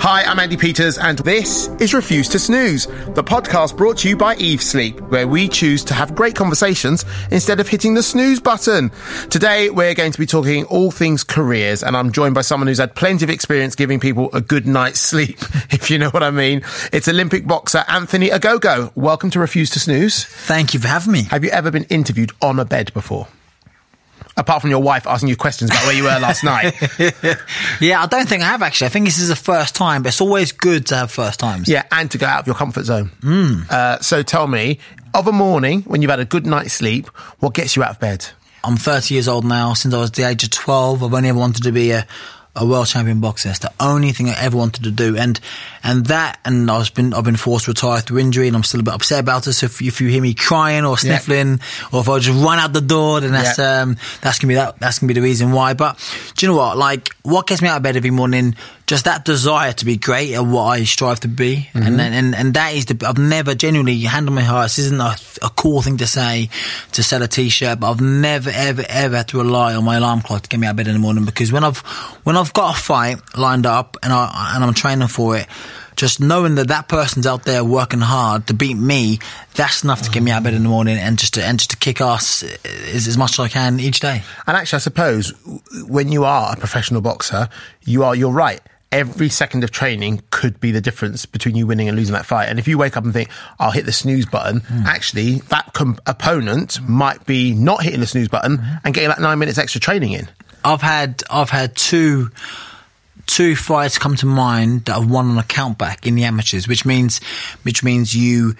Hi, I'm Andy Peters, and this is Refuse to Snooze, the podcast brought to you by Eve Sleep, where we choose to have great conversations instead of hitting the snooze button. Today, we're going to be talking all things careers, and I'm joined by someone who's had plenty of experience giving people a good night's sleep, if you know what I mean. It's Olympic boxer Anthony Ogogo. Welcome to Refuse to Snooze. Thank you for having me. Have you ever been interviewed on a bed before? Apart from your wife asking you questions about where you were last night. yeah, I don't think I have actually. I think this is the first time, but it's always good to have first times. Yeah, and to go out of your comfort zone. Mm. Uh, so tell me, of a morning when you've had a good night's sleep, what gets you out of bed? I'm 30 years old now. Since I was the age of 12, I've only ever wanted to be a a world champion boxer. It's the only thing I ever wanted to do, and and that, and I've been I've been forced to retire through injury, and I'm still a bit upset about it. So if, if you hear me crying or sniffling, yeah. or if I just run out the door, then that's yeah. um that's gonna be that that's gonna be the reason why. But do you know what? Like, what gets me out of bed every morning? Just that desire to be great at what I strive to be, mm-hmm. and, and and that is the I've never genuinely hand on my heart. This isn't a, a cool thing to say to sell a t-shirt, but I've never ever ever had to rely on my alarm clock to get me out of bed in the morning because when I've when I've got a fight lined up and I and I'm training for it just knowing that that person's out there working hard to beat me, that's enough to get me out of bed in the morning and just to and just to kick ass as, as much as I can each day. And actually, I suppose when you are a professional boxer, you are you're right every second of training could be the difference between you winning and losing that fight. And if you wake up and think, I'll hit the snooze button, mm. actually, that com- opponent might be not hitting the snooze button mm. and getting that nine minutes extra training in. I've had, I've had two two fights come to mind that I've won on a countback in the amateurs, which means which means you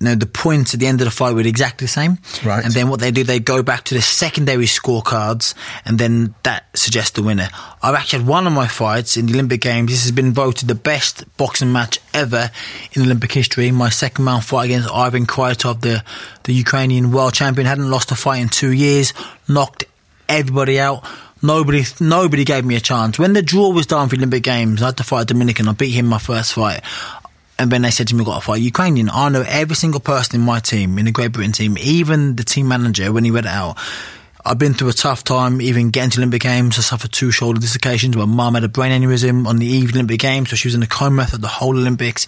know the points at the end of the fight were exactly the same. Right. And then what they do, they go back to the secondary scorecards, and then that suggests the winner. I've actually had one of my fights in the Olympic Games. This has been voted the best boxing match ever in Olympic history. My second round fight against Ivan Khytrov, the the Ukrainian world champion, hadn't lost a fight in two years, knocked everybody out. Nobody, nobody gave me a chance. When the draw was done for the Olympic Games, I had to fight a Dominican. I beat him my first fight. And then they said to me, got to fight Ukrainian. I know every single person in my team, in the Great Britain team, even the team manager, when he read it out, I've been through a tough time, even getting to Olympic Games. I suffered two shoulder dislocations. My mum had a brain aneurysm on the eve of Olympic Games, so she was in a coma for the whole Olympics.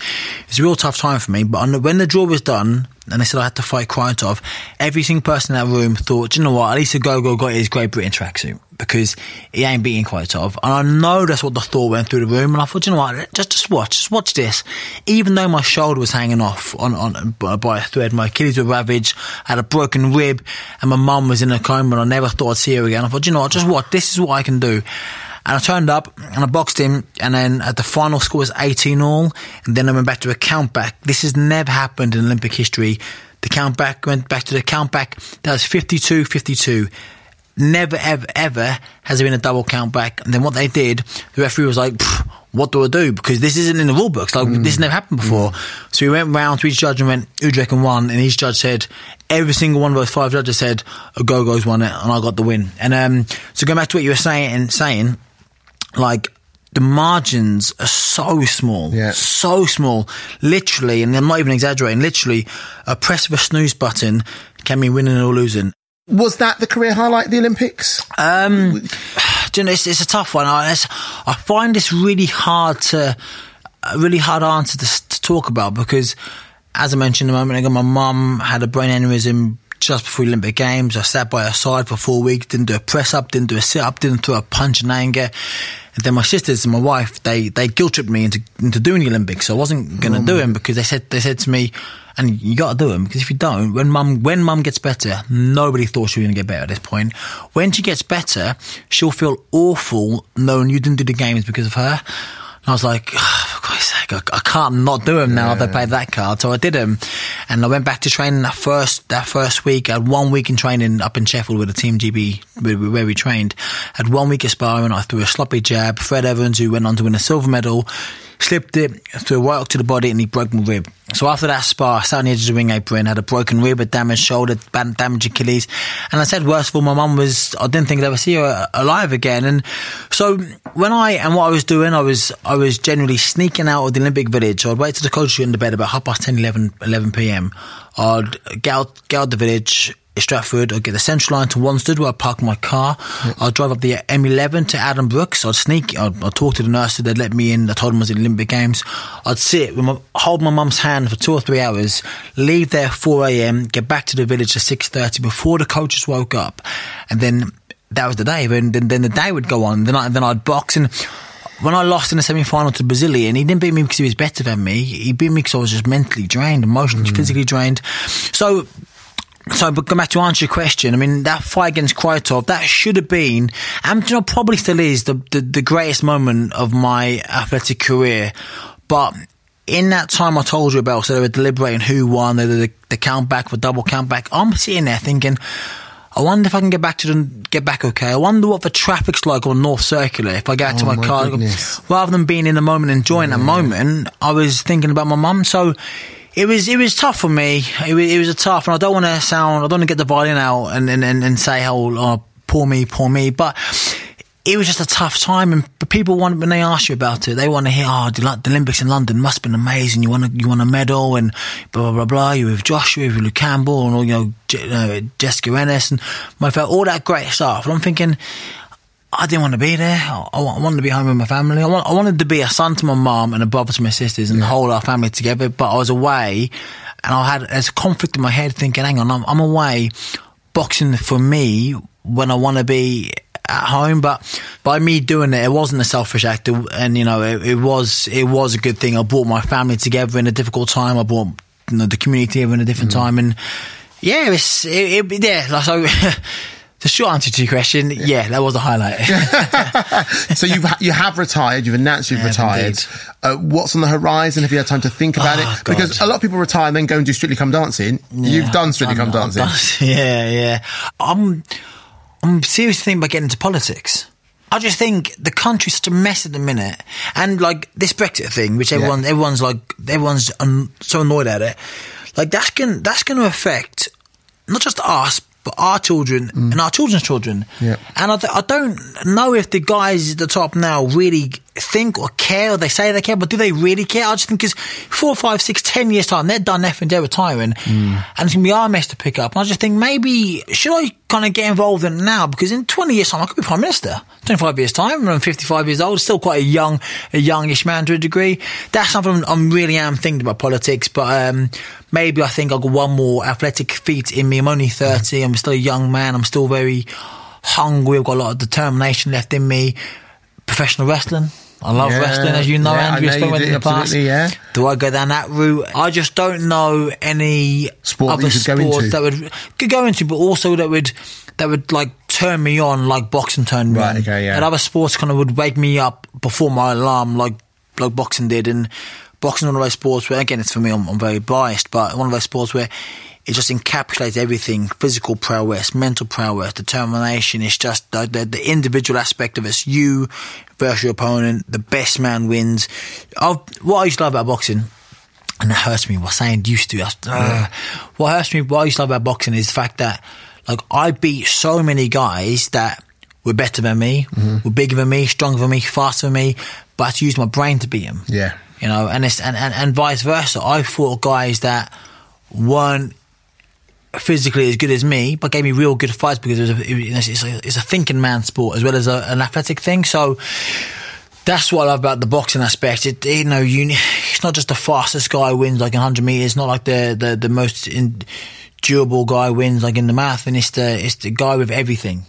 It's a real tough time for me. But when the draw was done, and they said I had to fight Khytrov, every single person in that room thought, you know what, at least Ogogo got his Great Britain tracksuit because he ain't beating Khytrov. And I know that's what the thought went through the room. And I thought, you know what, just, just watch, just watch this. Even though my shoulder was hanging off on, on by a thread, my Achilles were ravaged, I had a broken rib, and my mum was in a coma, and I never thought I'd see her again. I thought, you know what, just watch, this is what I can do. And I turned up and I boxed him, and then at the final score was 18 all, and then I went back to a count back. This has never happened in Olympic history. The count back went back to the count back. That was 52 52. Never, ever, ever has there been a double count back. And then what they did, the referee was like, what do I do? Because this isn't in the rule books. Like, mm. this never happened before. Mm. So we went round to each judge and went, who do you reckon won? And each judge said, every single one of those five judges said, Ogogo's won it, and I got the win. And, um, so going back to what you were saying, and saying, like the margins are so small, yeah. so small. Literally, and I'm not even exaggerating. Literally, a press of a snooze button can mean winning or losing. Was that the career highlight the Olympics? Um, you know, it's, it's, a tough one. I, I, find this really hard to, a really hard answer to, to talk about because, as I mentioned a moment ago, my mum had a brain aneurysm just before the Olympic Games. I sat by her side for four weeks, didn't do a press up, didn't do a sit up, didn't throw a punch in anger. And then my sisters and my wife, they, they guilt tripped me into, into doing the Olympics. So I wasn't going to mm. do them because they said, they said to me, and you got to do them because if you don't, when mum, when mum gets better, nobody thought she was going to get better at this point. When she gets better, she'll feel awful knowing you didn't do the games because of her. And I was like, oh, for Christ's sake, I, I, can't not do them now. Yeah. They played that card, so I did them. And I went back to training that first that first week. I had one week in training up in Sheffield with the Team GB where we trained. I had one week of sparring. I threw a sloppy jab. Fred Evans, who went on to win a silver medal, slipped it, threw right up to the body, and he broke my rib. So after that spar, I sat on the edge of the ring apron, had a broken rib, a damaged shoulder, damaged Achilles. And I said, worst of all, my mum was, I didn't think I'd ever see her alive again. And so when I, and what I was doing, I was, I was generally sneaking out of the Olympic Village. I'd wait till the coach was in the bed about half past 10, 11, 11 p.m. I'd get out, get out the village, Stratford, I'd get the Central Line to Wanstead where I park my car. I'd drive up the M11 to Addenbrooke's. I'd sneak, I'd, I'd talk to the nurse, they'd let me in. I told them I was in the Olympic Games. I'd sit, with my, hold my mum's hand for two or three hours, leave there at 4am, get back to the village at 6.30 before the coaches woke up. And then that was the day. Then, then, then the day would go on. Then, I, then I'd box and when I lost in the semi final to Brazilian, he didn't beat me because he was better than me. He beat me because I was just mentally drained, emotionally, mm. physically drained. So so, but come back to answer your question, I mean, that fight against Khytrov, that should have been, and you know, probably still is the, the, the greatest moment of my athletic career. But in that time I told you about, so they were deliberating who won, the, the, the count back, the double count back. I'm sitting there thinking, I wonder if I can get back to the, get back okay. I wonder what the traffic's like on North Circular if I get out to Oh, my, my car. goodness. Rather than being in the moment, enjoying that moment, I was thinking about my mum. So it was it was tough for me. It was, it was a tough, and I don't want to sound, I don't want to get the violin out and and, and, and say oh, poor me, poor me, but. It was just a tough time, and people want when they ask you about it, they want to hear, "Oh, the, Olympics in London must have been amazing. You want a, you want a medal, and blah blah blah blah. You with Joshua, you with Campbell, and all you know, uh, Jessica Ennis, and my felt all that great stuff." And I'm thinking, I didn't want to be there. I, I wanted to be home with my family. I, want, I wanted to be a son to my mum and a brother to my sisters and hold our family together. But I was away, and I had there's a conflict in my head, thinking, "Hang on, I'm, I'm away boxing for me when I want to be." At home, but by me doing it, it wasn't a selfish act, and you know, it, it was it was a good thing. I brought my family together in a difficult time. I brought you know, the community together in a different mm. time, and yeah, it's it, it, yeah. Like, so, the short answer to your question, yeah, that was the highlight. so you've you have retired. You've announced you've have retired. Uh, what's on the horizon? Have you had time to think about Oh, it? God. Because a lot of people retire and then go and do Strictly Come Dancing. You've done Strictly I've Come done- Dancing. Done- yeah, yeah. I'm, I'm seriously thinking about getting into politics. I just think the country's such a mess at the minute, and like this Brexit thing, which everyone, everyone's like, everyone's un, so annoyed at it. Like that's going that's going to affect not just us, but our children mm. and our children's children. Yeah. And I, th- I don't know if the guys at the top now really think or care, or they say they care, but do they really care? I just think because four, five, six, ten years time, they're done effing, they're retiring, and it's gonna be our mess to pick up. And I just think maybe should I kind of get involved in it now? Because in twenty years time, I could be prime minister. Twenty-five years time, I'm fifty-five years old, still quite a young, a youngish man to a degree. That's something I'm, I'm really am thinking about politics, but um, maybe I think I've got one more athletic feat in me. I'm only thirty. I'm still a young man. I'm still very hungry. I've got a lot of determination left in me. Professional wrestling. I love Yeah, wrestling, as you know, yeah, I Andrew. know spoke you do, the past. yeah. Do I go down that route? I just don't know any Sport other go sports that would could go into, but also that would that would like turn me on, like boxing turned me Right, on. okay, yeah. And other sports kind of would wake me up before my alarm, like like boxing did. And boxing is one of those sports where, again, it's for me. I'm, I'm very biased, but one of those sports where it just encapsulates everything: physical prowess, mental prowess, determination. It's just the, the, the individual aspect of it's you versus your opponent. The best man wins. I've, what I used to love about boxing and it hurts me. What saying used to. that's- uh, What hurts me, what I used to love about boxing is the fact that, like, I beat so many guys that were better than me, were bigger than me, stronger than me, faster than me, but I had to use my brain to beat them. Yeah. You know, and it's and, and, and vice versa. I fought guys that weren't physically as good as me, but gave me real good fights because it a, it's, a, it's a thinking man sport as well as a, an athletic thing. So that's what I love about the boxing aspect. It, you know, you, it's not just the fastest guy wins like 100 meters. It's not like the, the, the most durable guy wins like in the marathon. It's the, it's the guy with everything.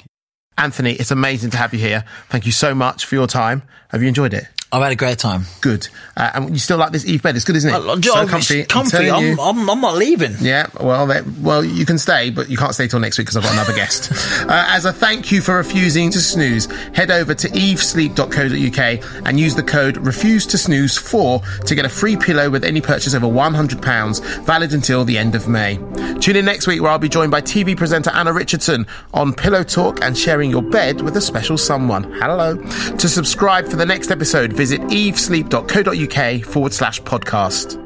Anthony, it's amazing to have you here. Thank you so much for your time. Have you enjoyed it? I've had a great time. Good. Uh, and you still like this Eve bed? It's good, isn't it? Uh, so it's comfy. comfy. I'm I'm. I'm, I'm not leaving. Yeah, well, that, well, you can stay, but you can't stay till next week because I've got another guest. Uh, as a thank you for refusing to snooze, head over to evesleep.co.uk and use the code refuse to snooze 4 to get a free pillow with any purchase over £100, valid until the end of May. Tune in next week where I'll be joined by TV presenter Anna Richardson on Pillow Talk and sharing your bed with a special someone. Hello. To subscribe for the next episode, visit evesleep.co.uk forward slash podcast.